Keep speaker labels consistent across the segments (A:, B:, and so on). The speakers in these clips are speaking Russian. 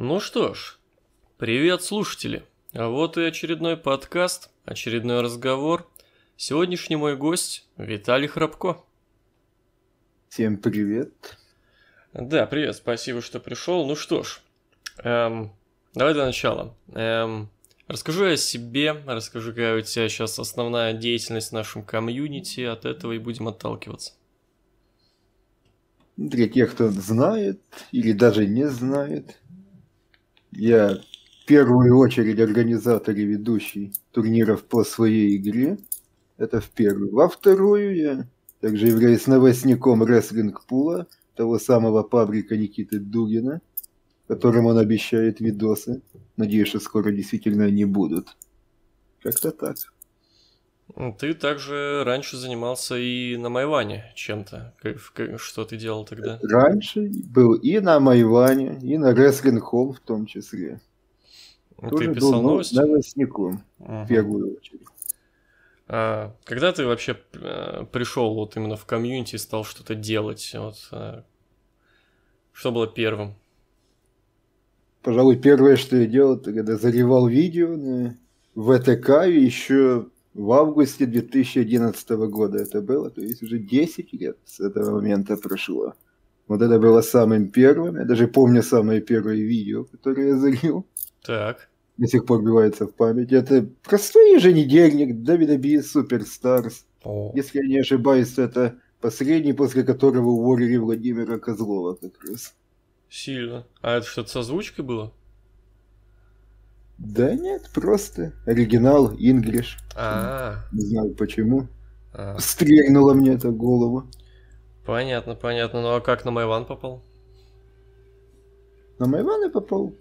A: Ну что ж, привет, слушатели. А вот и очередной подкаст, очередной разговор. Сегодняшний мой гость Виталий Храбко.
B: Всем привет.
A: Да, привет, спасибо, что пришел. Ну что ж, эм, давай для начала. Эм, расскажу я о себе, расскажу, какая у тебя сейчас основная деятельность в нашем комьюнити, от этого и будем отталкиваться.
B: Для тех, кто знает или даже не знает, я в первую очередь организатор и ведущий турниров по своей игре. Это в первую. Во вторую я также являюсь новостником рестлинг-пула, того самого паблика Никиты Дугина, которым он обещает видосы. Надеюсь, что скоро действительно они будут. Как-то так.
A: Ты также раньше занимался и на Майване чем-то. Что ты делал тогда?
B: Раньше был и на Майване, и на Wrestling Home в том числе.
A: Ты Тоже писал был новости?
B: новостником, угу. в первую очередь.
A: А, когда ты вообще э, пришел вот именно в комьюнити и стал что-то делать? Вот, а, что было первым?
B: Пожалуй, первое, что я делал, это когда заливал видео на ВТК и еще в августе 2011 года это было, то есть уже 10 лет с этого момента прошло. Вот это было самым первым, я даже помню самое первое видео, которое я залил.
A: Так.
B: До сих пор бивается в память. Это простой еженедельник WWE Superstars. О. Если я не ошибаюсь, то это последний, после которого уволили Владимира Козлова как раз.
A: Сильно. А это что-то с озвучкой было?
B: Да нет, просто оригинал, инглиш.
A: А.
B: Не знаю почему. А. Стрельнуло мне это голову.
A: Понятно, понятно. Ну а как на Майван попал?
B: На Майван я попал.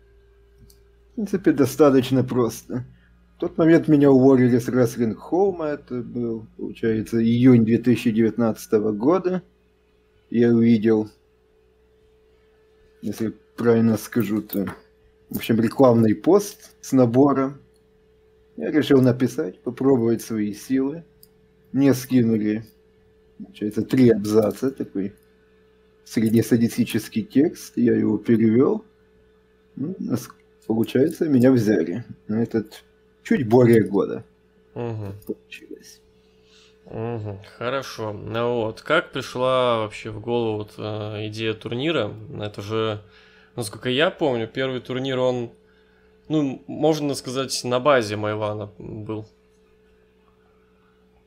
B: В принципе, достаточно просто. В тот момент меня уволили с Wrestling Home, это был, получается, июнь 2019 года. Я увидел, если правильно скажу, то в общем, рекламный пост с набором. Я решил написать, попробовать свои силы. Мне скинули, получается, три абзаца, такой среднестатистический текст. Я его перевел. Ну, получается, меня взяли на этот чуть более года.
A: Угу. Получилось. Угу, хорошо. Ну вот, как пришла вообще в голову вот, э, идея турнира? Это же Насколько я помню, первый турнир он, ну, можно сказать, на базе Майвана был.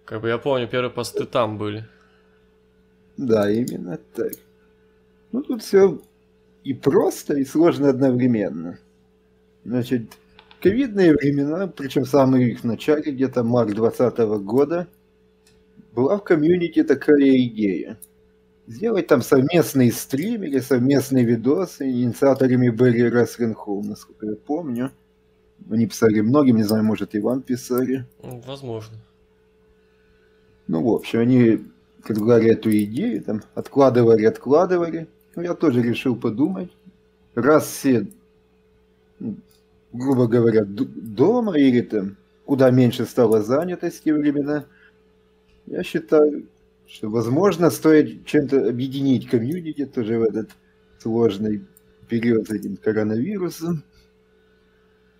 A: Как бы я помню, первые посты там были.
B: Да, именно так. Ну, тут все и просто, и сложно одновременно. Значит, ковидные времена, причем в самом их начале, где-то март 2020 года, была в комьюнити такая идея – сделать там совместный стрим или совместный видос. Инициаторами были Wrestling Home, насколько я помню. Они писали многим, не знаю, может и вам писали.
A: Возможно.
B: Ну, в общем, они предлагали эту идею, там, откладывали, откладывали. Ну, я тоже решил подумать. Раз все, грубо говоря, дома или там куда меньше стало занятости времена, я считаю, что, возможно, стоит чем-то объединить комьюнити тоже в этот сложный период с этим коронавирусом.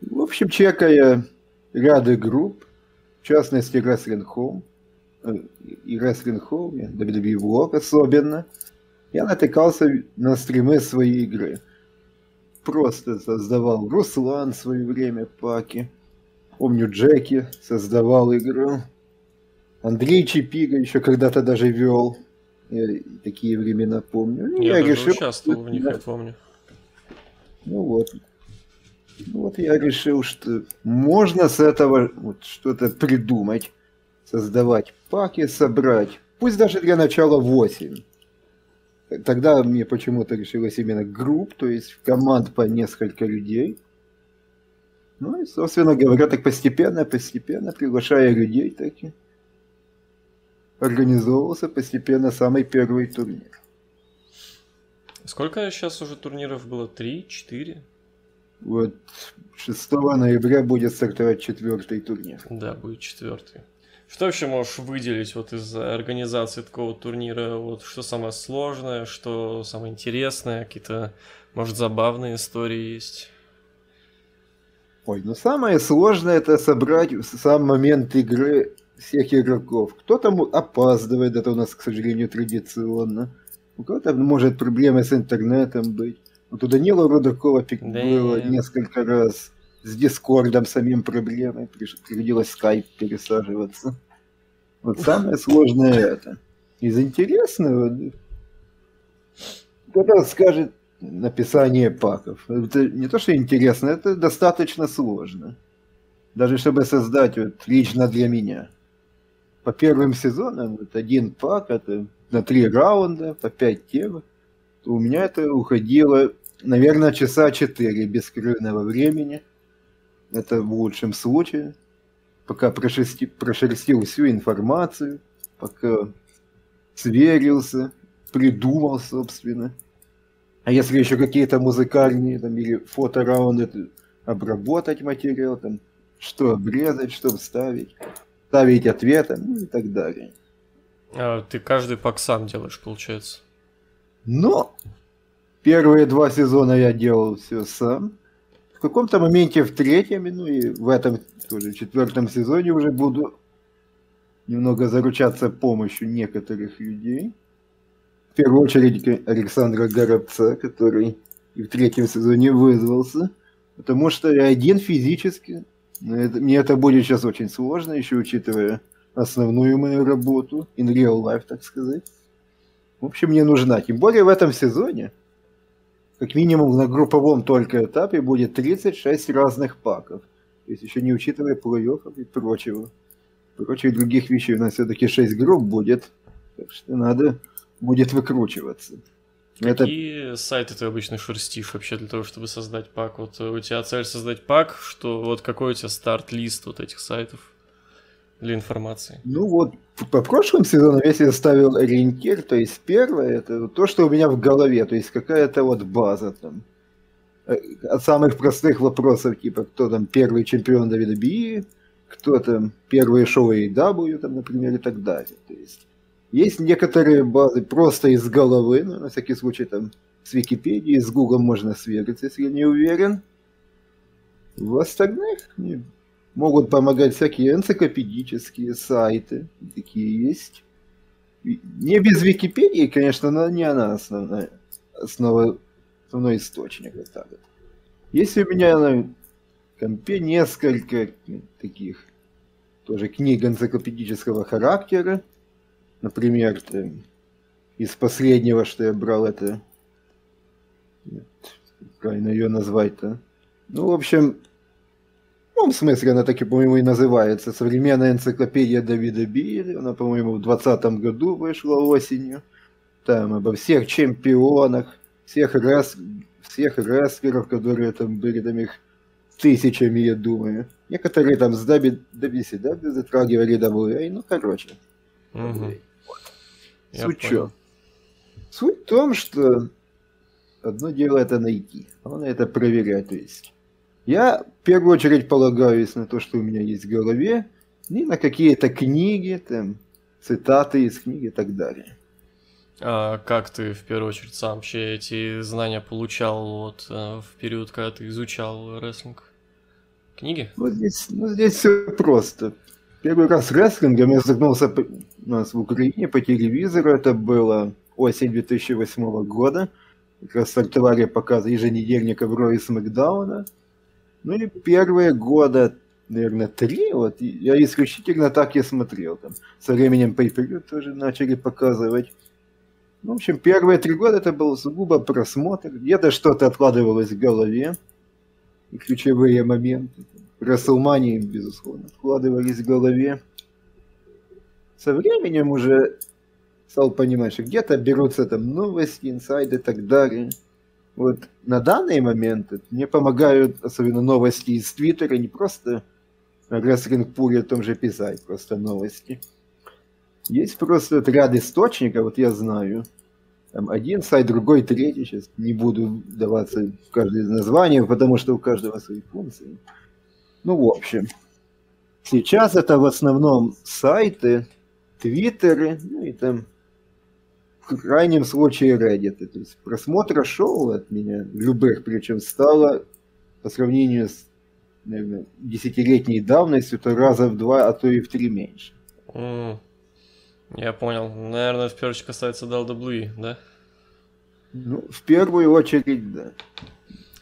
B: В общем, чекая ряды групп, в частности, Wrestling Home, э, и Wrestling Home, WWE Vlog особенно, я натыкался на стримы своей игры. Просто создавал Руслан в свое время паки. Помню, Джеки создавал игру. Андрей Чипига еще когда-то даже вел. Я такие времена помню.
A: Ну, я, я даже решил, участвовал в них, я помню.
B: Ну вот. Ну вот я решил, что можно с этого вот что-то придумать. Создавать паки, собрать. Пусть даже для начала 8. Тогда мне почему-то решилось именно групп, то есть команд по несколько людей. Ну и, собственно говоря, так постепенно, постепенно, приглашая людей такие организовывался постепенно самый первый турнир.
A: Сколько сейчас уже турниров было? Три, четыре?
B: Вот 6 ноября будет стартовать четвертый турнир.
A: Да, будет четвертый. Что вообще можешь выделить вот из организации такого турнира? Вот что самое сложное, что самое интересное, какие-то, может, забавные истории есть?
B: Ой, ну самое сложное это собрать в сам момент игры всех игроков. Кто-то опаздывает, это у нас, к сожалению, традиционно. У кого-то может проблемы с интернетом быть. Вот у Данила Рудакова да было несколько раз с Дискордом самим проблемой. Приходилось скайп пересаживаться. Вот самое сложное это. Из интересного кто-то скажет написание паков. Это не то, что интересно, это достаточно сложно. Даже чтобы создать вот лично для меня. По первым сезонам вот один пак, это на три раунда, по пять тем. У меня это уходило, наверное, часа четыре бескрыльного времени. Это в лучшем случае. Пока прошерсти, прошерстил всю информацию, пока сверился, придумал, собственно. А если еще какие-то музыкальные там, или фотораунды, обработать материал, там, что обрезать, что вставить, ставить ответы, ну и так далее.
A: А ты каждый пак сам делаешь, получается?
B: Но первые два сезона я делал все сам. В каком-то моменте в третьем, ну и в этом тоже четвертом сезоне уже буду немного заручаться помощью некоторых людей. В первую очередь Александра Горобца, который и в третьем сезоне вызвался. Потому что я один физически. Это, мне это будет сейчас очень сложно, еще учитывая основную мою работу, in real life, так сказать. В общем, мне нужна. Тем более в этом сезоне как минимум на групповом только этапе будет 36 разных паков. То есть еще не учитывая плей-оффов и прочего. Прочих других вещей. У нас все-таки 6 групп будет. Так что надо будет выкручиваться.
A: Какие Это... сайты ты обычно шерстишь вообще для того, чтобы создать пак? Вот у тебя цель создать пак, что вот какой у тебя старт-лист вот этих сайтов? для информации?
B: Ну вот, по прошлым сезонам, если я ставил ориентир, то есть первое, это то, что у меня в голове, то есть какая-то вот база там. Э, от самых простых вопросов, типа, кто там первый чемпион WWE, кто там первые шоу AEW, там, например, и так далее. То есть есть некоторые базы просто из головы, но на всякий случай там с Википедией, с Google можно свериться, если не уверен. В остальных Могут помогать всякие энциклопедические сайты, такие есть. Не без Википедии, конечно, но не она основная, основа, основной источник. Вот так вот. Есть у меня на компе несколько таких тоже книг энциклопедического характера. Например, из последнего, что я брал, это... Нет, правильно ее назвать-то? Ну, в общем, в смысле, она так и, по-моему, и называется. Современная энциклопедия Давида Билли. Она, по-моему, в 2020 году вышла осенью. Там обо всех чемпионах, всех, рес... всех рестлеров, которые там были, там их тысячами, я думаю. Некоторые там с WCW затрагивали WA, ну, короче. Угу. Суть что? Суть в том, что одно дело это найти, а надо это проверять, то есть я в первую очередь полагаюсь на то, что у меня есть в голове, и на какие-то книги, там, цитаты из книги и так далее.
A: А как ты в первую очередь сам вообще эти знания получал вот э, в период, когда ты изучал рестлинг? Книги?
B: Ну здесь, ну, здесь все просто. Первый раз рестлингом я загнулся у нас в Украине по телевизору. Это было осень 2008 года. Как раз стартовали показы еженедельника в Рой Смакдауна. Ну и первые года, наверное, три, вот, я исключительно так и смотрел. Там, со временем pay тоже начали показывать. Ну, в общем, первые три года это был сугубо просмотр. Где-то что-то откладывалось в голове. И ключевые моменты. Расселмании, безусловно, откладывались в голове. Со временем уже стал понимать, что где-то берутся там новости, инсайды и так далее. Вот на данный момент мне помогают особенно новости из Твиттера, не просто рестлинг пули о том же писать, просто новости. Есть просто ряд источников, вот я знаю. Там один сайт, другой, третий. Сейчас не буду даваться в каждое из названий, потому что у каждого свои функции. Ну, в общем. Сейчас это в основном сайты, твиттеры, ну и там в крайнем случае Reddit. То есть просмотра шоу от меня, любых причем, стало по сравнению с наверное, десятилетней давностью, то раза в два, а то и в три меньше.
A: Mm. Я понял. Наверное, в первую очередь касается WWE, да?
B: Ну, в первую очередь, да.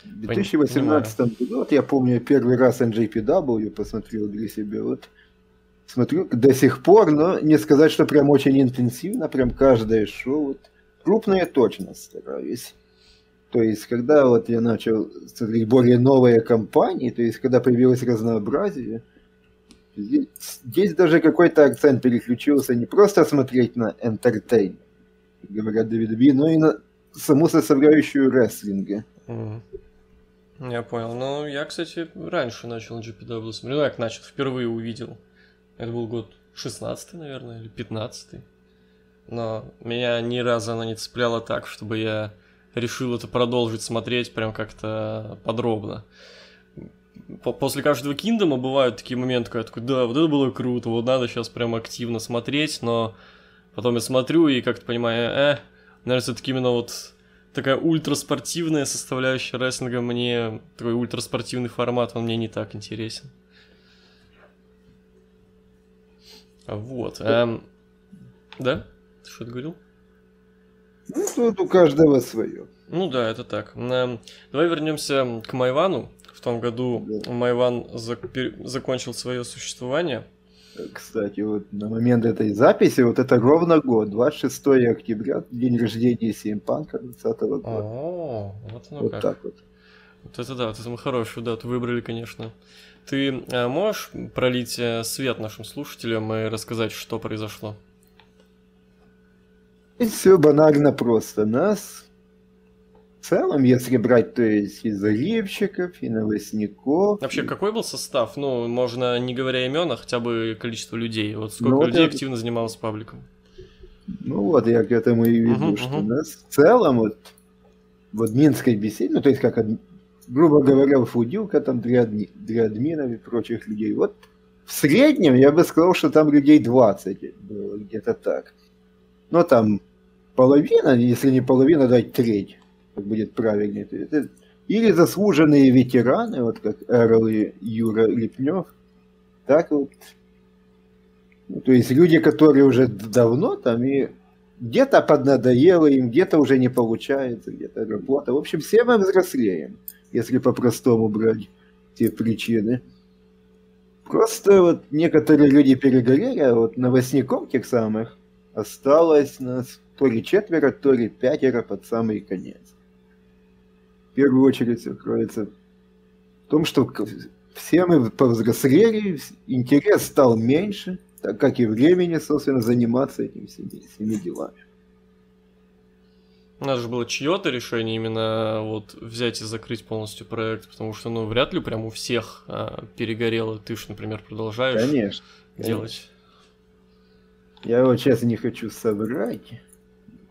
B: В 2018 году, вот я помню, первый раз NJPW посмотрел для себя, вот смотрю до сих пор, но не сказать, что прям очень интенсивно, прям каждое шоу, вот крупное точно стараюсь. То есть, когда вот я начал смотреть более новые компании, то есть, когда появилось разнообразие, здесь, здесь даже какой-то акцент переключился не просто смотреть на entertain, говорят WWE, но и на саму составляющую рестлинга.
A: Mm. Я понял. Ну, я, кстати, раньше начал GPW смотреть. Ну, как начал, впервые увидел. Это был год 16 наверное, или 15 Но меня ни разу она не цепляла так, чтобы я решил это продолжить смотреть прям как-то подробно. После каждого Киндома бывают такие моменты, когда я такой, да, вот это было круто, вот надо сейчас прям активно смотреть, но потом я смотрю и как-то понимаю, э, наверное, все-таки именно вот такая ультраспортивная составляющая рестлинга мне, такой ультраспортивный формат, он мне не так интересен. Вот. Эм, да? Ты что-то говорил?
B: Ну, тут у каждого свое.
A: Ну да, это так. Эм, давай вернемся к Майвану. В том году да. Майван зак- закончил свое существование.
B: Кстати, вот на момент этой записи, вот это ровно год, 26 октября, день рождения Симпанка 20 года.
A: О, вот оно
B: вот
A: как.
B: так вот.
A: Вот это да, вот это мы хорошую дату выбрали, конечно. Ты э, можешь пролить э, свет нашим слушателям и рассказать, что произошло?
B: И все банально просто. Нас в целом, если брать, то есть и заливщиков, и новостников.
A: Вообще,
B: и...
A: какой был состав? Ну, можно, не говоря имен, а хотя бы количество людей. Вот сколько ну, людей вот активно занималось пабликом?
B: Ну вот, я к этому и веду, uh-huh, что uh-huh. нас в целом вот в админской беседе, ну то есть как, грубо говоря, Фудилка, там для, адми, для админов и прочих людей. Вот в среднем я бы сказал, что там людей 20 было, где-то так. Но там половина, если не половина, дать треть будет правильнее. Или заслуженные ветераны, вот как Эрл и Юра Лепнев, так вот. Ну, то есть люди, которые уже давно там и где-то поднадоело им, где-то уже не получается, где-то работа. В общем, все мы взрослеем, если по-простому брать те причины. Просто вот некоторые люди перегорели, а вот новостником тех самых осталось нас то ли четверо, то ли пятеро под самый конец первую очередь кроется в том, что все мы повзрослели, интерес стал меньше, так как и времени, собственно, заниматься этими всеми, всеми делами.
A: У нас же было чье-то решение именно вот взять и закрыть полностью проект, потому что, ну, вряд ли прям у всех а, перегорело. Ты ж, например, продолжаешь
B: конечно,
A: делать.
B: Конечно. Я вот сейчас не хочу собрать,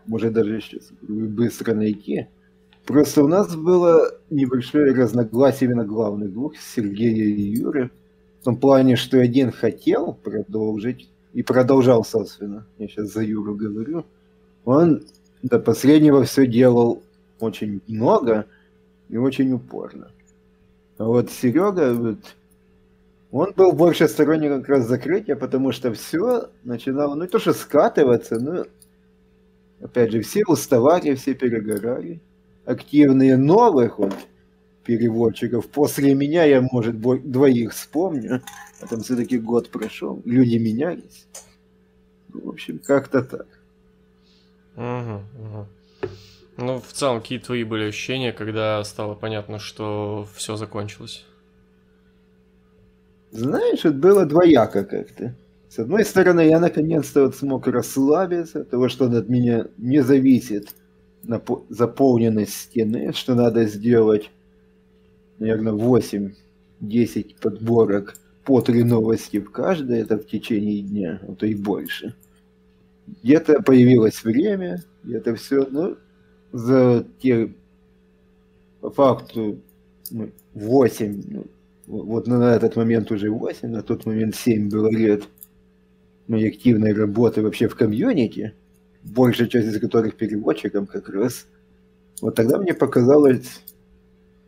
B: может даже сейчас быстро найти. Просто у нас было небольшое разногласие именно главных двух, Сергея и Юры. В том плане, что один хотел продолжить, и продолжал, собственно, я сейчас за Юру говорю, он до последнего все делал очень много и очень упорно. А вот Серега, вот, он был больше сторонник как раз закрытия, потому что все начинало, ну, не то что скатываться, но, опять же, все уставали, все перегорали активные новых вот переводчиков. После меня я, может, двоих вспомню. А там все-таки год прошел, люди менялись. Ну, в общем, как-то так.
A: Угу, угу. Ну, в целом, какие твои были ощущения, когда стало понятно, что все закончилось?
B: Знаешь, это было двояко как-то. С одной стороны, я наконец-то вот смог расслабиться, того, что от меня не зависит заполненность стены, что надо сделать, наверное, 8-10 подборок по три новости в каждой, это в течение дня, а то и больше. Где-то появилось время, где-то все, ну, за те, по факту, ну, 8, ну, вот на этот момент уже 8, на тот момент 7 было лет моей активной работы вообще в комьюнити – большая часть из которых переводчиком как раз, вот тогда мне показалось,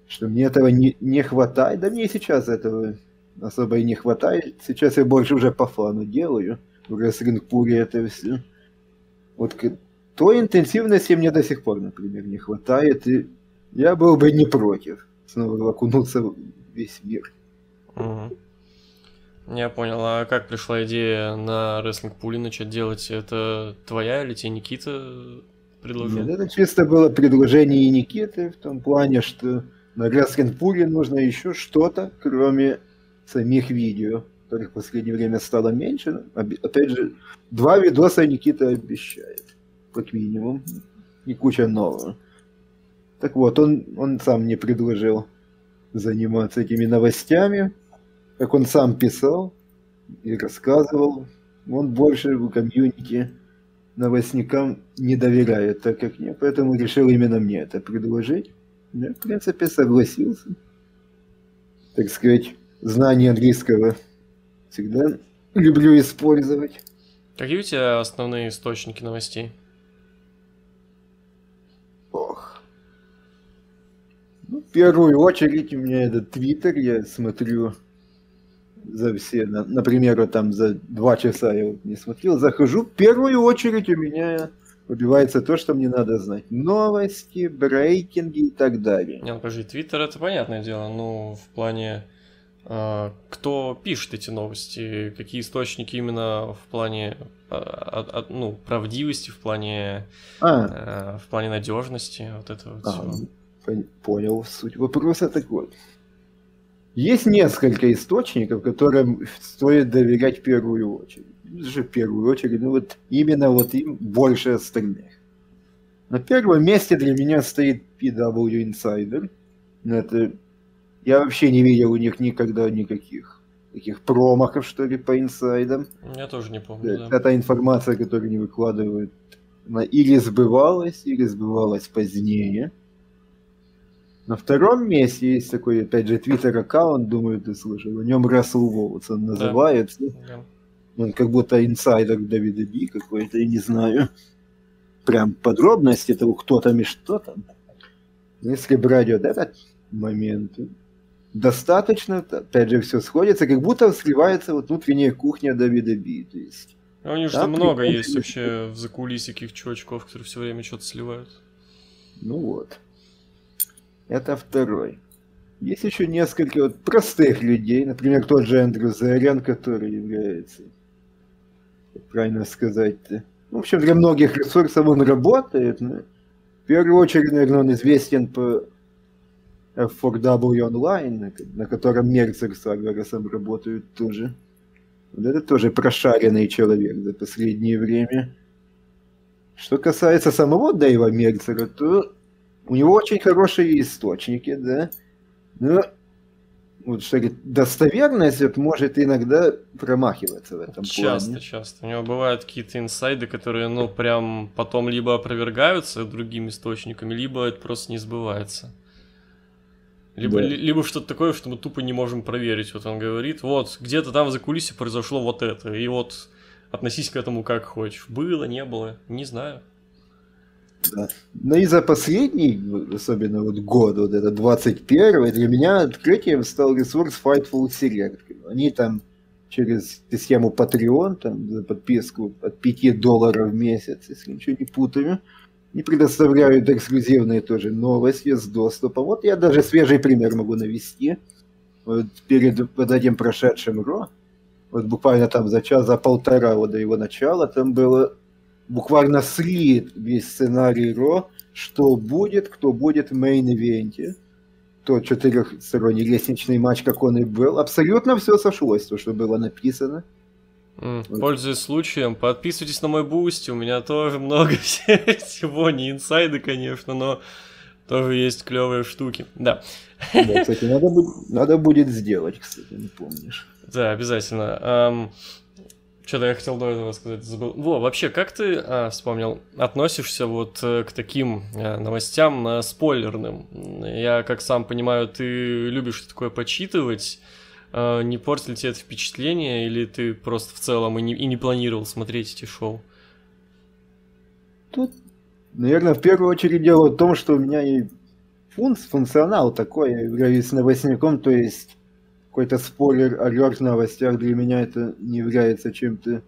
B: что мне этого не, не хватает. Да мне сейчас этого особо и не хватает. Сейчас я больше уже по фану делаю. В рестлинг-пуре это все. Вот той интенсивности мне до сих пор, например, не хватает. И я был бы не против снова окунуться в весь мир.
A: Угу. Я понял. А как пришла идея на рестлинг-пуле начать делать? Это твоя или тебе Никита предложил?
B: Нет, это чисто было предложение и Никиты в том плане, что на рестлинг-пуле нужно еще что-то, кроме самих видео, которых в последнее время стало меньше. Опять же, два видоса Никита обещает, как минимум, и куча нового. Так вот, он, он сам мне предложил заниматься этими новостями, как он сам писал и рассказывал, он больше в комьюнити новостникам не доверяет, так как мне, поэтому решил именно мне это предложить. Я, в принципе, согласился. Так сказать, знание английского всегда люблю использовать.
A: Какие у тебя основные источники новостей?
B: Ох. Ну, в первую очередь у меня это Твиттер, я смотрю за все, например, там за два часа я вот не смотрел, захожу, в первую очередь у меня убивается то, что мне надо знать. Новости, брейкинги и так далее.
A: Не, ну подожди, Твиттер это понятное дело, ну, в плане, э, кто пишет эти новости, какие источники именно в плане, э, ну, правдивости, в плане, а. э, в плане надежности, вот это вот а,
B: все. Понял суть вопроса, так вот. Есть несколько источников, которым стоит доверять в первую очередь. Же в первую очередь, ну вот именно вот им больше остальных. На первом месте для меня стоит PW Insider. Ну, это я вообще не видел у них никогда никаких таких промахов, что ли, по инсайдам.
A: Я тоже не помню.
B: Да. Это информация, которую они выкладывают, она или сбывалась, или сбывалась позднее. На втором месте есть такой, опять же, твиттер-аккаунт, думаю, ты слышал. В нем Рассел Волтс он называется. Да. Он как будто инсайдер Давида Би какой-то, я не знаю. Прям подробности того, кто там и что там. Если брать вот этот момент, достаточно, опять же, все сходится, как будто сливается вот внутренняя кухня Давида Би. То есть,
A: а у них же много есть вообще в закулисье каких чувачков, которые все время что-то сливают.
B: Ну вот. Это второй. Есть еще несколько вот простых людей, например, тот же Эндрю Зарян, который является, правильно сказать-то, ну, в общем, для многих ресурсов он работает, но в первую очередь, наверное, он известен по F4W Online, на котором Мерцер с Агросом работают тоже. Вот это тоже прошаренный человек за последнее время. Что касается самого Дэйва Мерцера, то у него очень хорошие источники, да, но вот что говорит, достоверность вот, может иногда промахиваться в этом
A: часто,
B: плане.
A: Часто, часто. У него бывают какие-то инсайды, которые, ну, прям потом либо опровергаются другими источниками, либо это просто не сбывается. Либо, да. либо что-то такое, что мы тупо не можем проверить. Вот он говорит, вот, где-то там за кулисе произошло вот это, и вот относись к этому как хочешь. Было, не было, не знаю.
B: Да. Но и за последний, особенно вот год, вот это 21 для меня открытием стал ресурс Fightful Select. Они там через систему Patreon, там за подписку от 5 долларов в месяц, если ничего не путаю, не предоставляют эксклюзивные тоже новости с доступом. Вот я даже свежий пример могу навести. Вот перед вот этим прошедшим Raw, вот буквально там за час, за полтора вот до его начала, там было буквально слит весь сценарий Raw, что будет, кто будет в мейн-ивенте. Тот четырехсторонний лестничный матч, как он и был. Абсолютно все сошлось, то, что было написано.
A: Mm, вот. Пользуясь случаем, подписывайтесь на мой Boosty, у меня тоже много всего, не инсайды, конечно, но тоже есть клевые штуки. Да.
B: Да, кстати, надо, надо будет сделать, кстати, не помнишь.
A: Да, обязательно. Что-то я хотел до этого сказать, забыл. Во, вообще, как ты, а, вспомнил, относишься вот э, к таким а, новостям а, спойлерным? Я, как сам понимаю, ты любишь такое почитывать. А, не портит ли тебе это впечатление, или ты просто в целом и не, и не планировал смотреть эти шоу?
B: Тут, наверное, в первую очередь дело в том, что у меня и функ, функционал такой, я являюсь новостником, то есть какой-то спойлер, алерт в новостях для меня это не является чем-то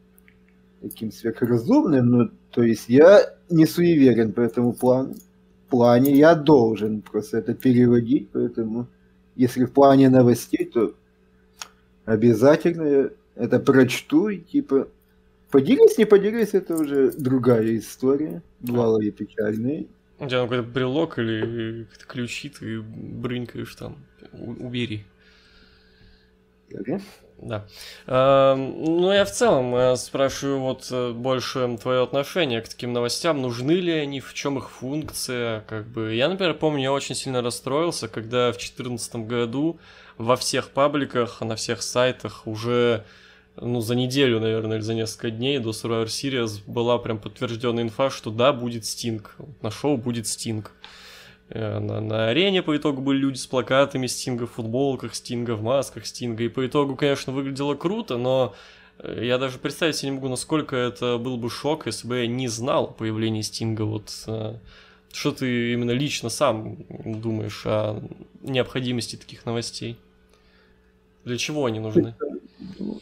B: таким сверхразумным, но то есть я не суеверен по этому плану. плане, я должен просто это переводить, поэтому если в плане новостей, то обязательно я это прочту и типа поделись, не поделись, это уже другая история, бывало и печальные.
A: У тебя какой-то брелок или ключи, ты брынкаешь там, убери. Да. Ну, я в целом э, спрашиваю вот э, больше твое отношение к таким новостям. Нужны ли они, в чем их функция? Как бы я, например, помню, я очень сильно расстроился, когда в 2014 году во всех пабликах, на всех сайтах уже ну, за неделю, наверное, или за несколько дней до Survivor Series была прям подтвержденная инфа, что да, будет Стинг. На шоу будет Стинг. Э, на, на арене по итогу были люди с плакатами Стинга, в футболках Стинга, в масках Стинга. И по итогу, конечно, выглядело круто, но э, я даже представить себе не могу, насколько это был бы шок, если бы я не знал о появлении Стинга. Вот э, что ты именно лично сам думаешь о необходимости таких новостей? Для чего они нужны?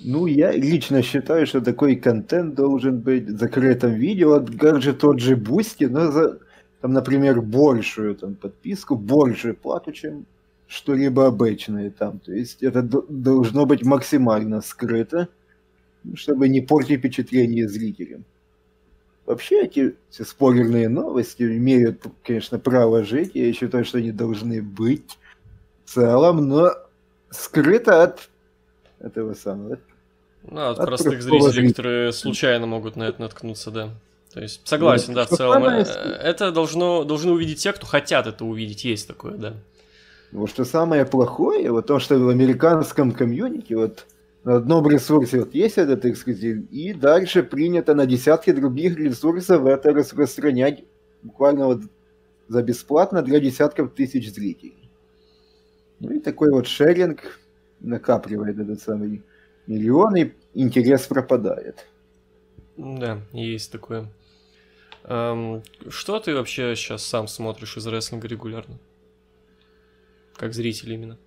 B: Ну, я лично считаю, что такой контент должен быть в закрытом видео. Даже тот же Boosty, но за там, например, большую там, подписку, большую плату, чем что-либо обычное там. То есть это должно быть максимально скрыто, чтобы не портить впечатление зрителям. Вообще эти все спойлерные новости имеют, конечно, право жить. Я считаю, что они должны быть в целом, но скрыто от этого самого.
A: Ну, от, от простых зрителей, зрителей, которые случайно могут на это наткнуться, да. То есть, согласен, ну, да, в целом. Э, это должно, должны увидеть те, кто хотят это увидеть, есть такое, да.
B: Вот что самое плохое, вот то, что в американском комьюнити, вот на одном ресурсе вот есть этот эксклюзив, и дальше принято на десятки других ресурсов это распространять буквально вот за бесплатно для десятков тысяч зрителей. Ну и такой вот шеринг накапливает этот самый миллион, и интерес пропадает.
A: Да, есть такое. Эм, что ты вообще сейчас сам смотришь из рестлинга регулярно? Как зритель именно?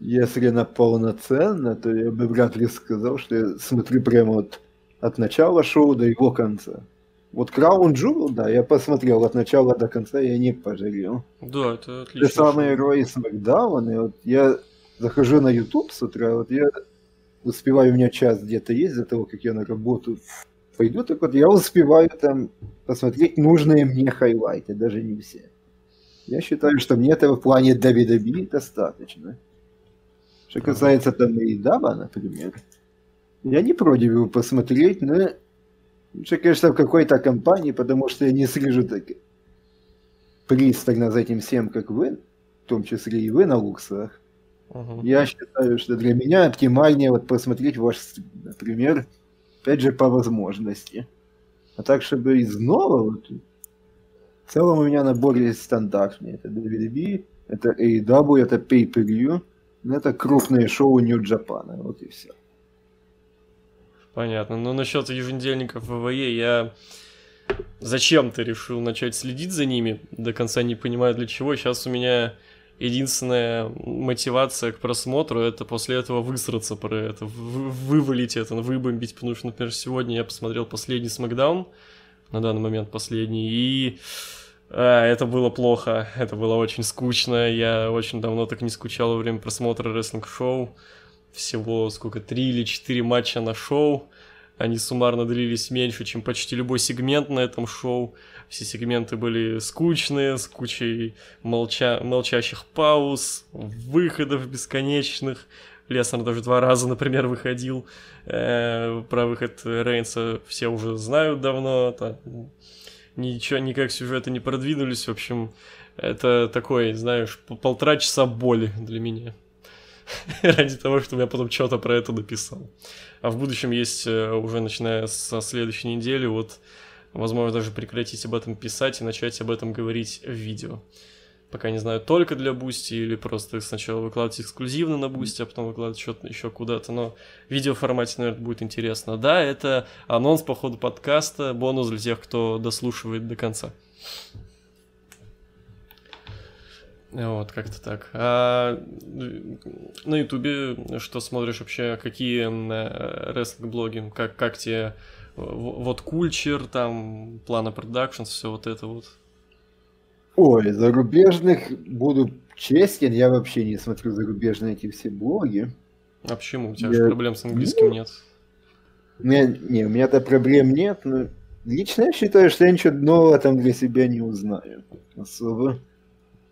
B: Если на полноценно, то я бы вряд ли сказал, что я смотрю прямо вот от начала шоу до его конца. Вот Краун Джул, да, я посмотрел от начала до конца, я не пожалел.
A: Да, это отлично.
B: Те самые Рой Смакдаун, и вот я захожу на YouTube с утра, вот я успеваю, у меня час где-то есть за того, как я на работу пойду, так вот я успеваю там посмотреть нужные мне хайлайты, даже не все. Я считаю, что мне этого в плане WWE достаточно. Что касается там и Даба, например, я не против его посмотреть, но лучше, конечно, в какой-то компании, потому что я не слежу так пристально за этим всем, как вы, в том числе и вы на луксах. Uh-huh. Я считаю, что для меня оптимальнее вот посмотреть ваш, например, опять же, по возможности. А так, чтобы из нового, вот, в целом у меня набор есть стандартный. Это WWE, это AEW, это Pay-Per-View, это крупные шоу Нью-Джапана, вот и все.
A: Понятно. Но насчет еженедельников ВВЕ я зачем-то решил начать следить за ними. До конца не понимаю для чего. Сейчас у меня единственная мотивация к просмотру это после этого высраться про это, вывалить это, выбомбить, потому что, например, сегодня я посмотрел последний Смакдаун, на данный момент последний, и а, это было плохо, это было очень скучно, я очень давно так не скучал во время просмотра рестлинг-шоу, всего сколько, три или четыре матча на шоу, они суммарно длились меньше, чем почти любой сегмент на этом шоу, все сегменты были скучные, с кучей молча... молчащих пауз, выходов бесконечных. Леснер даже два раза, например, выходил. Э, про выход Рейнса все уже знают давно. Ничего, никак сюжеты не продвинулись. В общем, это такой, знаешь, полтора часа боли для меня. Ради того, чтобы я потом что-то про это написал. А в будущем есть э, уже начиная со следующей недели вот Возможно, даже прекратить об этом писать и начать об этом говорить в видео. Пока не знаю, только для Boosty или просто сначала выкладывать эксклюзивно на Boosty, а потом выкладывать что-то еще куда-то. Но в видеоформате, наверное, будет интересно. Да, это анонс по ходу подкаста, бонус для тех, кто дослушивает до конца. Вот, как-то так. А на Ютубе что смотришь вообще? Какие э, рестлинг-блоги? Как, как тебе вот кульчер, там, плана продакшн, все вот это вот?
B: Ой, зарубежных буду честен, я вообще не смотрю зарубежные эти все блоги.
A: А почему? У тебя я... же проблем с английским ну, нет?
B: У меня, не, у меня-то проблем нет, но лично я считаю, что я ничего нового там для себя не узнаю особо.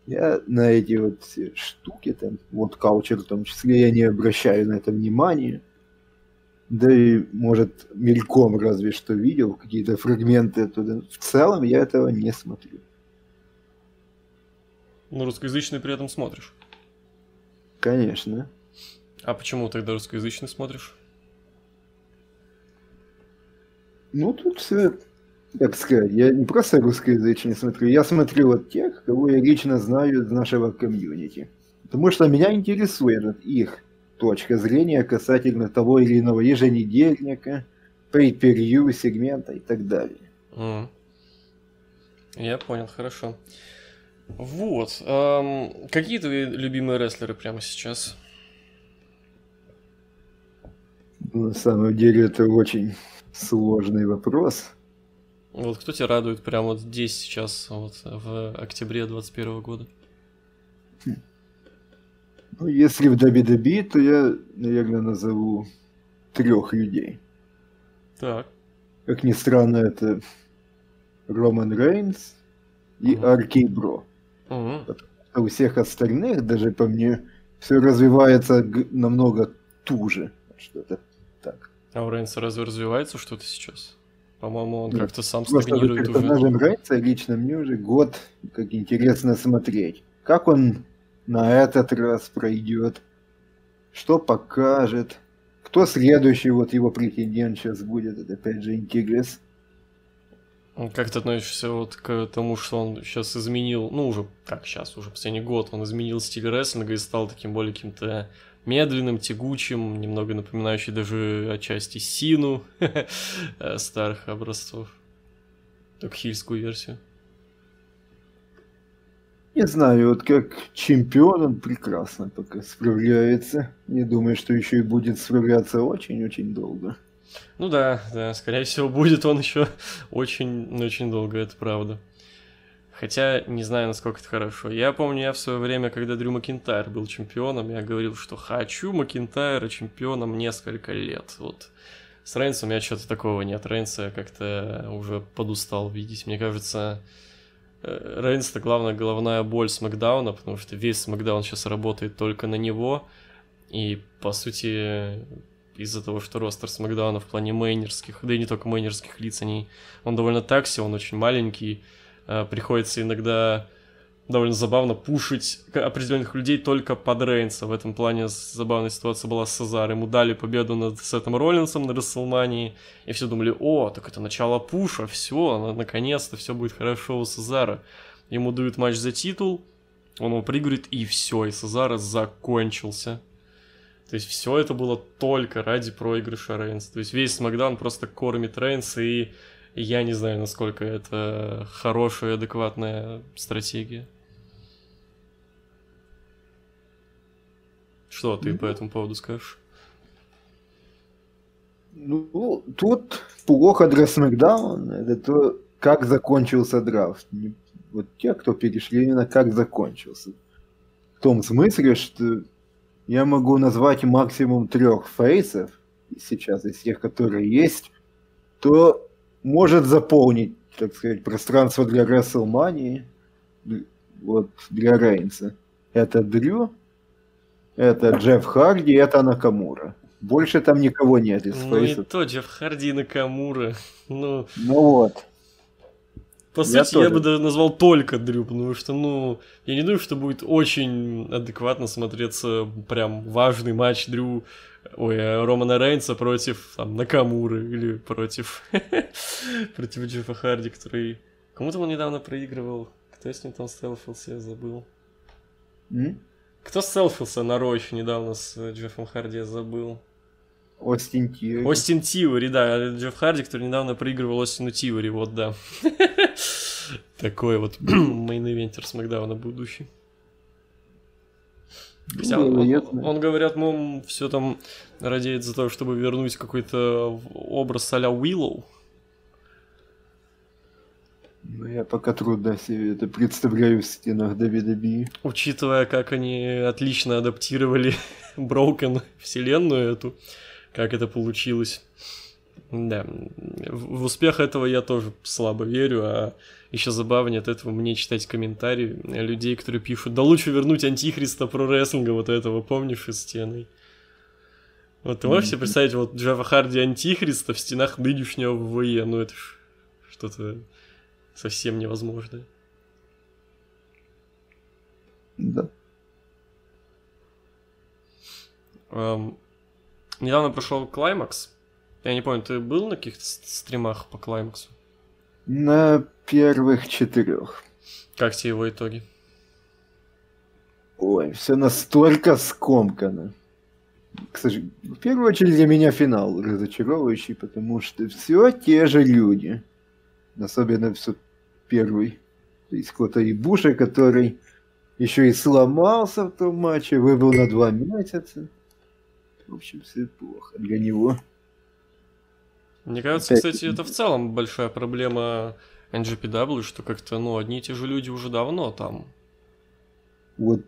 B: Я на эти вот все штуки, там, вот каучер в том числе, я не обращаю на это внимания. Да и, может, мельком разве что видел какие-то фрагменты оттуда. В целом я этого не смотрю.
A: Ну, русскоязычный при этом смотришь?
B: Конечно.
A: А почему тогда русскоязычный смотришь?
B: Ну, тут все, как сказать, я не просто русскоязычный смотрю, я смотрю вот тех, кого я лично знаю из нашего комьюнити. Потому что меня интересует их точка зрения касательно того или иного еженедельника, pay сегмента и так далее. Mm.
A: Я понял, хорошо. Вот. Эм, какие твои любимые рестлеры прямо сейчас?
B: На самом деле это очень сложный вопрос.
A: Вот кто тебя радует прямо вот здесь сейчас, вот в октябре 2021 года?
B: Ну, если в WWE, то я, наверное, назову трех людей.
A: Так.
B: Как ни странно, это Роман Рейнс и угу. Аркей Бро. Угу. А у всех остальных, даже по мне, все развивается намного туже. Что-то так.
A: А у Рейнса разве развивается что-то сейчас? По-моему, он как-то сам стагнирует
B: уже. Персонажем Рейнса лично мне уже год как интересно смотреть. Как он на этот раз пройдет? Что покажет? Кто следующий вот его претендент сейчас будет? Это опять же интерес.
A: Как ты относишься вот к тому, что он сейчас изменил, ну уже, как сейчас, уже последний год, он изменил стиль рестлинга и стал таким более каким-то медленным, тягучим, немного напоминающий даже отчасти Сину э, старых образцов. Только хильскую версию.
B: Не знаю, вот как чемпион он прекрасно пока справляется. Не думаю, что еще и будет справляться очень-очень долго.
A: Ну да, да, скорее всего, будет он еще очень-очень долго, это правда. Хотя не знаю, насколько это хорошо. Я помню, я в свое время, когда Дрю Макинтайр был чемпионом, я говорил, что хочу Макинтайра чемпионом несколько лет. Вот с Рейнсом меня что-то такого нет. Рейнса как-то уже подустал видеть. Мне кажется, э, Рейнс это главная головная боль Смакдауна, потому что весь Смакдаун сейчас работает только на него. И, по сути, из-за того, что ростер Смакдауна в плане мейнерских, да и не только мейнерских лиц, они, он довольно такси, он очень маленький, э, приходится иногда довольно забавно пушить определенных людей только под Рейнса. В этом плане забавная ситуация была с Сезар. Ему дали победу над Сетом Роллинсом на Расселмании, и все думали, о, так это начало пуша, все, наконец-то все будет хорошо у Сезара. Ему дают матч за титул, он его пригорит, и все, и Сезара закончился. То есть все это было только ради проигрыша Рейнса. То есть весь Смакдаун просто кормит Рейнса, и я не знаю, насколько это хорошая, адекватная стратегия. Что ты по этому поводу скажешь?
B: Ну, тут плохо для Смакдауна, это то, как закончился драфт. Вот те, кто перешли именно как закончился. В том смысле, что я могу назвать максимум трех фейсов сейчас из тех, которые есть, то может заполнить, так сказать, пространство для WrestleMania, вот, для Рейнса. Это Дрю, это Джефф Харди, это Накамура. Больше там никого нет из
A: ну фейсов. Ну и то Джефф Харди и Накамура. Ну,
B: ну вот.
A: По я сути, тоже. я бы даже назвал только Дрю, потому что, ну, я не думаю, что будет очень адекватно смотреться прям важный матч Дрю, ой, э, Романа Рейнса против, там, Накамуры или против, против Джеффа Харди, который... Кому-то он недавно проигрывал. Кто с ним там селфился, я забыл. Mm? Кто селфился на Raw еще недавно с Джеффом Харди, я забыл.
B: Остин Теори.
A: Остин Тивори, да. Джефф Харди, который недавно проигрывал Остину Теори, вот, да. Такой вот мейн-ивентер Смэкдауна будущий. Хотя он, он, он, говорят, мол, все там радеет за то, чтобы вернуть какой-то образ а-ля Уиллоу.
B: Ну, я пока трудно себе это представляю в стенах WWE.
A: Учитывая, как они отлично адаптировали Broken вселенную эту, как это получилось. Да, в успех этого я тоже слабо верю, а еще забавнее от этого мне читать комментарии людей, которые пишут, да лучше вернуть антихриста про рестлинга вот этого, помнишь, из стены. Вот ты можешь себе представить вот Джеффа Харди антихриста в стенах нынешнего ВВЕ, ну это ж что-то совсем невозможное.
B: Да.
A: Um, недавно прошел Клаймакс. Я не помню, ты был на каких-то стримах по Клаймаксу?
B: На первых четырех.
A: Как тебе его итоги?
B: Ой, все настолько скомкано. К сожалению, в первую очередь для меня финал разочаровывающий, потому что все те же люди. Особенно все первый. Из какого-то Ибуша, который еще и сломался в том матче, выбыл на два месяца. В общем, все плохо для него.
A: Мне кажется, кстати, это в целом большая проблема NGPW, что как-то, ну, одни и те же люди уже давно там.
B: Вот,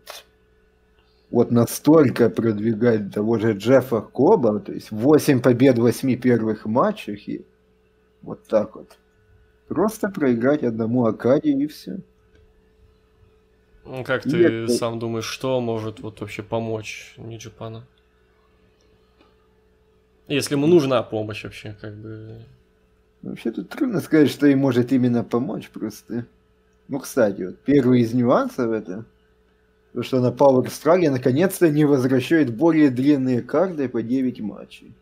B: вот настолько продвигать того же Джеффа Коба, то есть 8 побед в 8 первых матчах, и вот так вот. Просто проиграть одному Акаде и все.
A: Ну, как и ты это... сам думаешь, что может вот вообще помочь Ниджипана? Если ему нужна помощь вообще, как бы...
B: Вообще тут трудно сказать, что им может именно помочь просто. Ну, кстати, вот первый из нюансов это, то, что на Power Struggle наконец-то не возвращает более длинные карты по 9 матчей.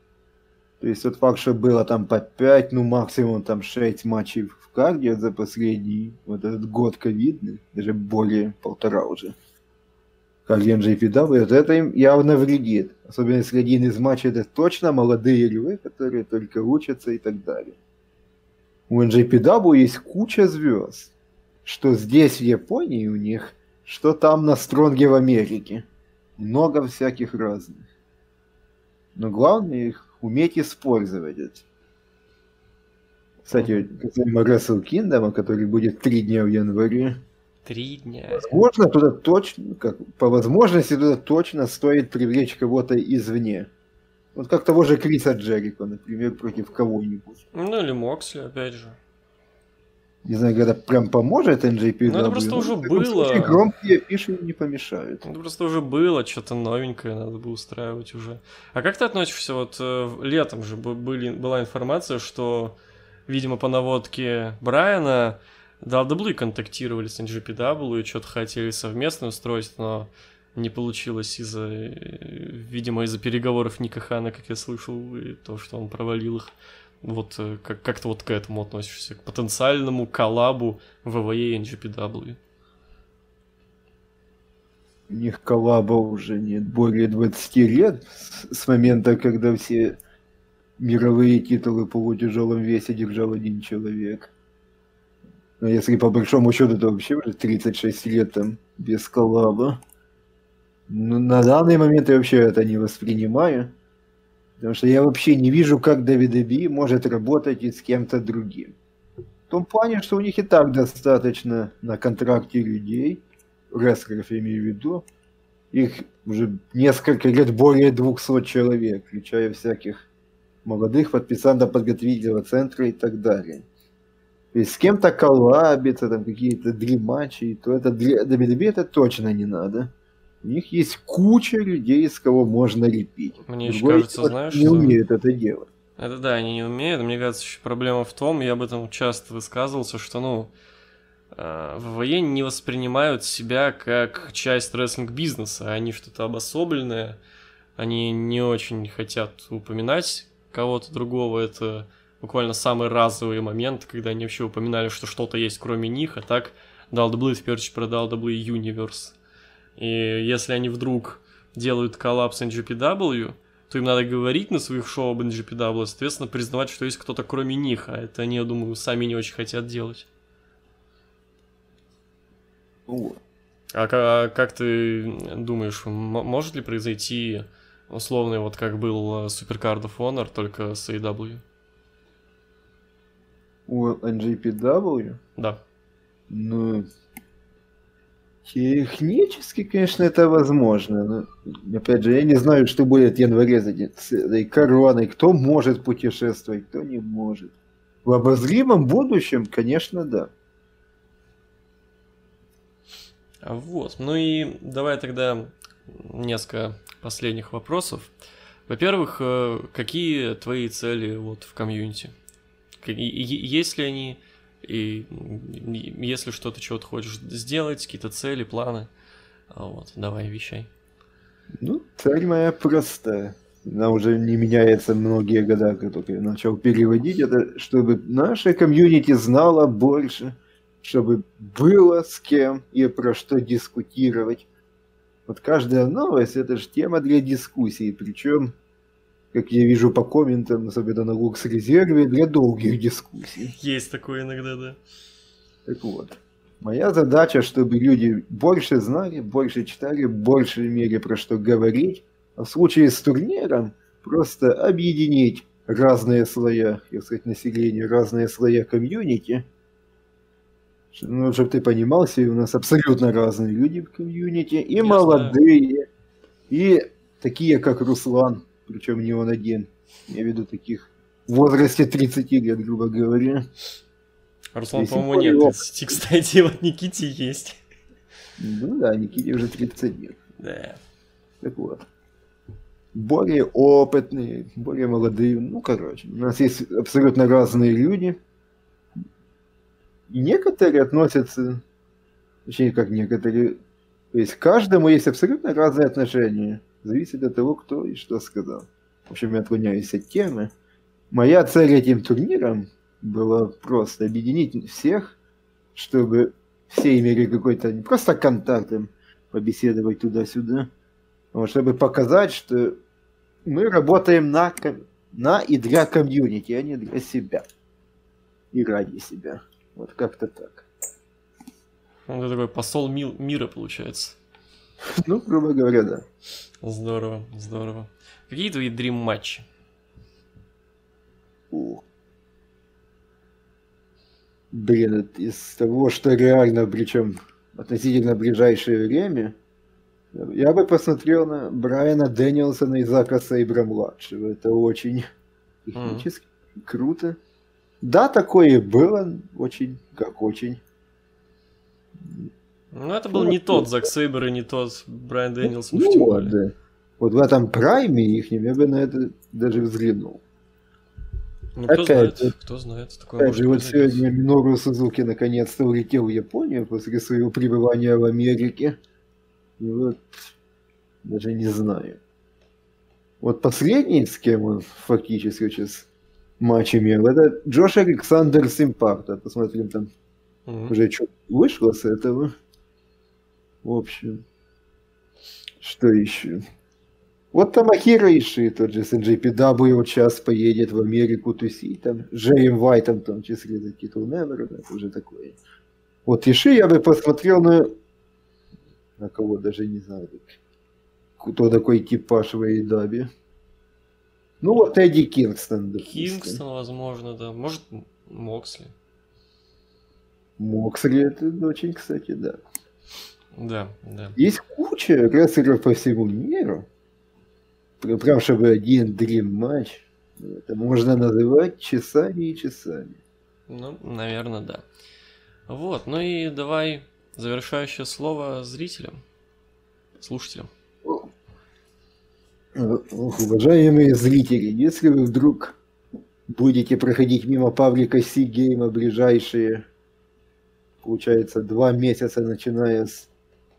B: То есть вот факт, что было там по 5, ну максимум там 6 матчей в карде за последний вот этот год ковидный, даже более полтора уже как NJPW, вот это им явно вредит. Особенно если один из матчей это точно молодые львы, которые только учатся и так далее. У NJPW есть куча звезд. Что здесь в Японии у них, что там на Стронге в Америке. Много всяких разных. Но главное их уметь использовать. Это. Кстати, касаемо Wrestle Kingdom, который будет три дня в январе,
A: Три дня.
B: Возможно, туда точно, как, по возможности туда точно стоит привлечь кого-то извне. Вот как того же Криса Джерика, например, против кого-нибудь.
A: Ну или Моксли, опять же.
B: Не знаю, когда прям поможет NJP.
A: Ну это просто уже было.
B: громкие пиши не помешают.
A: Это просто уже было, что-то новенькое надо бы устраивать уже. А как ты относишься, вот э, летом же были, была информация, что, видимо, по наводке Брайана WWE контактировали с NGPW и что-то хотели совместно устроить, но не получилось из-за, видимо, из-за переговоров Ника Хана, как я слышал, и то, что он провалил их. Вот э, как- как-то вот к этому относишься, к потенциальному коллабу ВВЕ и NGPW.
B: У них коллаба уже нет более 20 лет с момента, когда все мировые титулы по тяжелом весе держал один человек. Но если по большому счету, то вообще уже 36 лет там без коллаба. Но на данный момент я вообще это не воспринимаю. Потому что я вообще не вижу, как Дэвид Би может работать и с кем-то другим. В том плане, что у них и так достаточно на контракте людей, рестлеров я имею в виду, их уже несколько лет более 200 человек, включая всяких молодых подписантов подготовительного центра и так далее. То есть с кем-то коллабиться, там какие-то дримачи, то это для WWE это точно не надо. У них есть куча людей, с кого можно лепить.
A: Мне еще кажется, знаешь,
B: не что... умеют это делать.
A: Это да, они не умеют. Мне кажется, еще проблема в том, я об этом часто высказывался, что, ну, э, ВВЕ не воспринимают себя как часть рестлинг-бизнеса. Они что-то обособленное, они не очень хотят упоминать кого-то другого. Это буквально самый разовый момент, когда они вообще упоминали, что что-то есть кроме них, а так WWE в первую очередь продал WWE Universe. И если они вдруг делают коллапс NGPW, то им надо говорить на своих шоу об NGPW, соответственно, признавать, что есть кто-то кроме них, а это они, я думаю, сами не очень хотят делать.
B: Ну,
A: А, а как ты думаешь, может ли произойти условный, вот как был Supercard of Honor, только с AW?
B: У NGPW?
A: Да.
B: Ну, технически, конечно, это возможно. Но, опять же, я не знаю, что будет в январе с этой короной. Кто может путешествовать, кто не может. В обозримом будущем, конечно, да.
A: Вот, ну и давай тогда несколько последних вопросов. Во-первых, э, какие твои цели вот в комьюнити? Есть ли они, и если что-то чего-то хочешь сделать, какие-то цели, планы, а вот, давай, вещай.
B: Ну, цель моя простая. Она уже не меняется многие года, как я начал переводить. Это чтобы наша комьюнити знала больше – чтобы было с кем и про что дискутировать. Вот каждая новость это же тема для дискуссии, причем, как я вижу по комментам, особенно на Лукс резерве, для долгих дискуссий.
A: Есть такое иногда, да.
B: Так вот. Моя задача, чтобы люди больше знали, больше читали, больше имели про что говорить, а в случае с турниром просто объединить разные слоя, так сказать, населения, разные слоя комьюнити – ну, чтобы ты понимал, у нас абсолютно разные люди в комьюнити, и Я молодые, знаю. и такие, как Руслан, причем не он один. Я веду таких в возрасте 30 лет, грубо говоря.
A: Руслан, по-моему, нет 30, кстати, вот Никите есть.
B: Ну да, Никите уже 30 лет.
A: Да.
B: Так вот. Более опытные, более молодые. Ну, короче, у нас есть абсолютно разные люди – некоторые относятся, точнее, как некоторые, то есть каждому есть абсолютно разные отношения. Зависит от того, кто и что сказал. В общем, я отклоняюсь от темы. Моя цель этим турниром была просто объединить всех, чтобы все имели какой-то не просто контакт, побеседовать туда-сюда, а чтобы показать, что мы работаем на, на и для комьюнити, а не для себя. И ради себя. Вот как-то так.
A: Он такой посол ми- мира, получается.
B: Ну, грубо говоря, да.
A: Здорово, здорово. Какие твои дрим матчи?
B: Блин, из того, что реально, причем относительно ближайшее время, я бы посмотрел на Брайана Дэниелсона и Зака Сейбра-младшего. Это очень технически mm-hmm. круто. Да, такое было, очень, как очень.
A: Ну, это был ну, не тот Зак Сейбер и не тот Брайан Дэнилсон ну, в
B: вот, да. вот в этом прайме их я бы на это даже взглянул.
A: Ну, кто опять, знает, кто знает.
B: Такое опять же, вот сегодня Минору Сузуки наконец-то улетел в Японию после своего пребывания в Америке. И вот, даже не знаю. Вот последний, с кем он фактически сейчас матч имел. Это Джош Александр Симпарта. Посмотрим, там угу. уже что вышло с этого. В общем, что еще? Вот там Акира Иши, тот же с NJPW, вот сейчас поедет в Америку тусить, там, Джейм Вайтом, в том числе, за титул Невера, это уже такое. Вот Иши я бы посмотрел на... На кого даже не знаю, кто такой типаж в AEW. Ну вот Эдди Кингстон.
A: Допустим. Кингстон, возможно, да. Может, Моксли.
B: Моксли это очень, кстати, да.
A: Да, да.
B: Есть куча рестлеров по всему миру. Прям чтобы один дрим матч. Это можно называть часами и часами.
A: Ну, наверное, да. Вот, ну и давай завершающее слово зрителям, слушателям.
B: Уважаемые зрители, если вы вдруг будете проходить мимо паблика Сигейма ближайшие, получается, два месяца, начиная с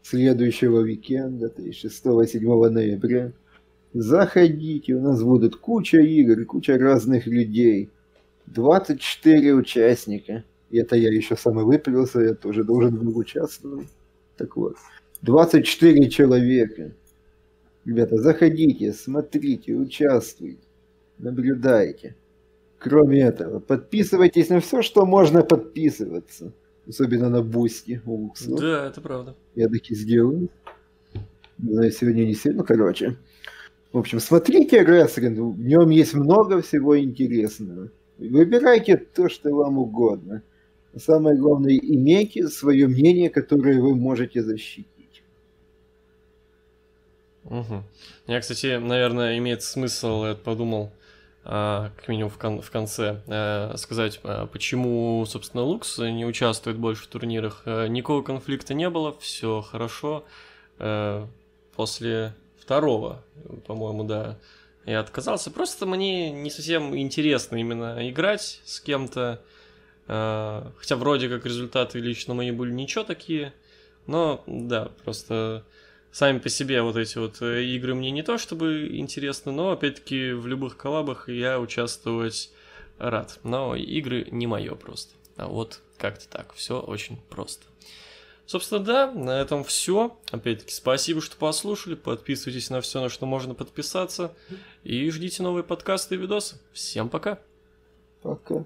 B: следующего уикенда, то есть 6-7 ноября, заходите, у нас будут куча игр, куча разных людей, 24 участника, и это я еще самый выпилился, я тоже должен был участвовать. Так вот, 24 человека – Ребята, заходите, смотрите, участвуйте, наблюдайте. Кроме этого, подписывайтесь на все, что можно подписываться. Особенно на у Луксов.
A: Да, это правда.
B: Я таки сделаю. Но сегодня не сильно, короче. В общем, смотрите рестлинг, в нем есть много всего интересного. Выбирайте то, что вам угодно. Самое главное, имейте свое мнение, которое вы можете защитить.
A: Угу. Я, кстати, наверное, имеет смысл, я подумал, а, как минимум в, кон в конце, э, сказать, а, почему, собственно, Лукс не участвует больше в турнирах. Никакого конфликта не было, все хорошо. После второго, по-моему, да, я отказался. Просто мне не совсем интересно именно играть с кем-то. Хотя вроде как результаты лично мои были ничего такие. Но да, просто сами по себе вот эти вот э, игры мне не то чтобы интересны, но опять-таки в любых коллабах я участвовать рад. Но игры не мое просто. А вот как-то так, все очень просто. Собственно, да, на этом все. Опять-таки, спасибо, что послушали. Подписывайтесь на все, на что можно подписаться. И ждите новые подкасты и видосы. Всем пока.
B: Пока.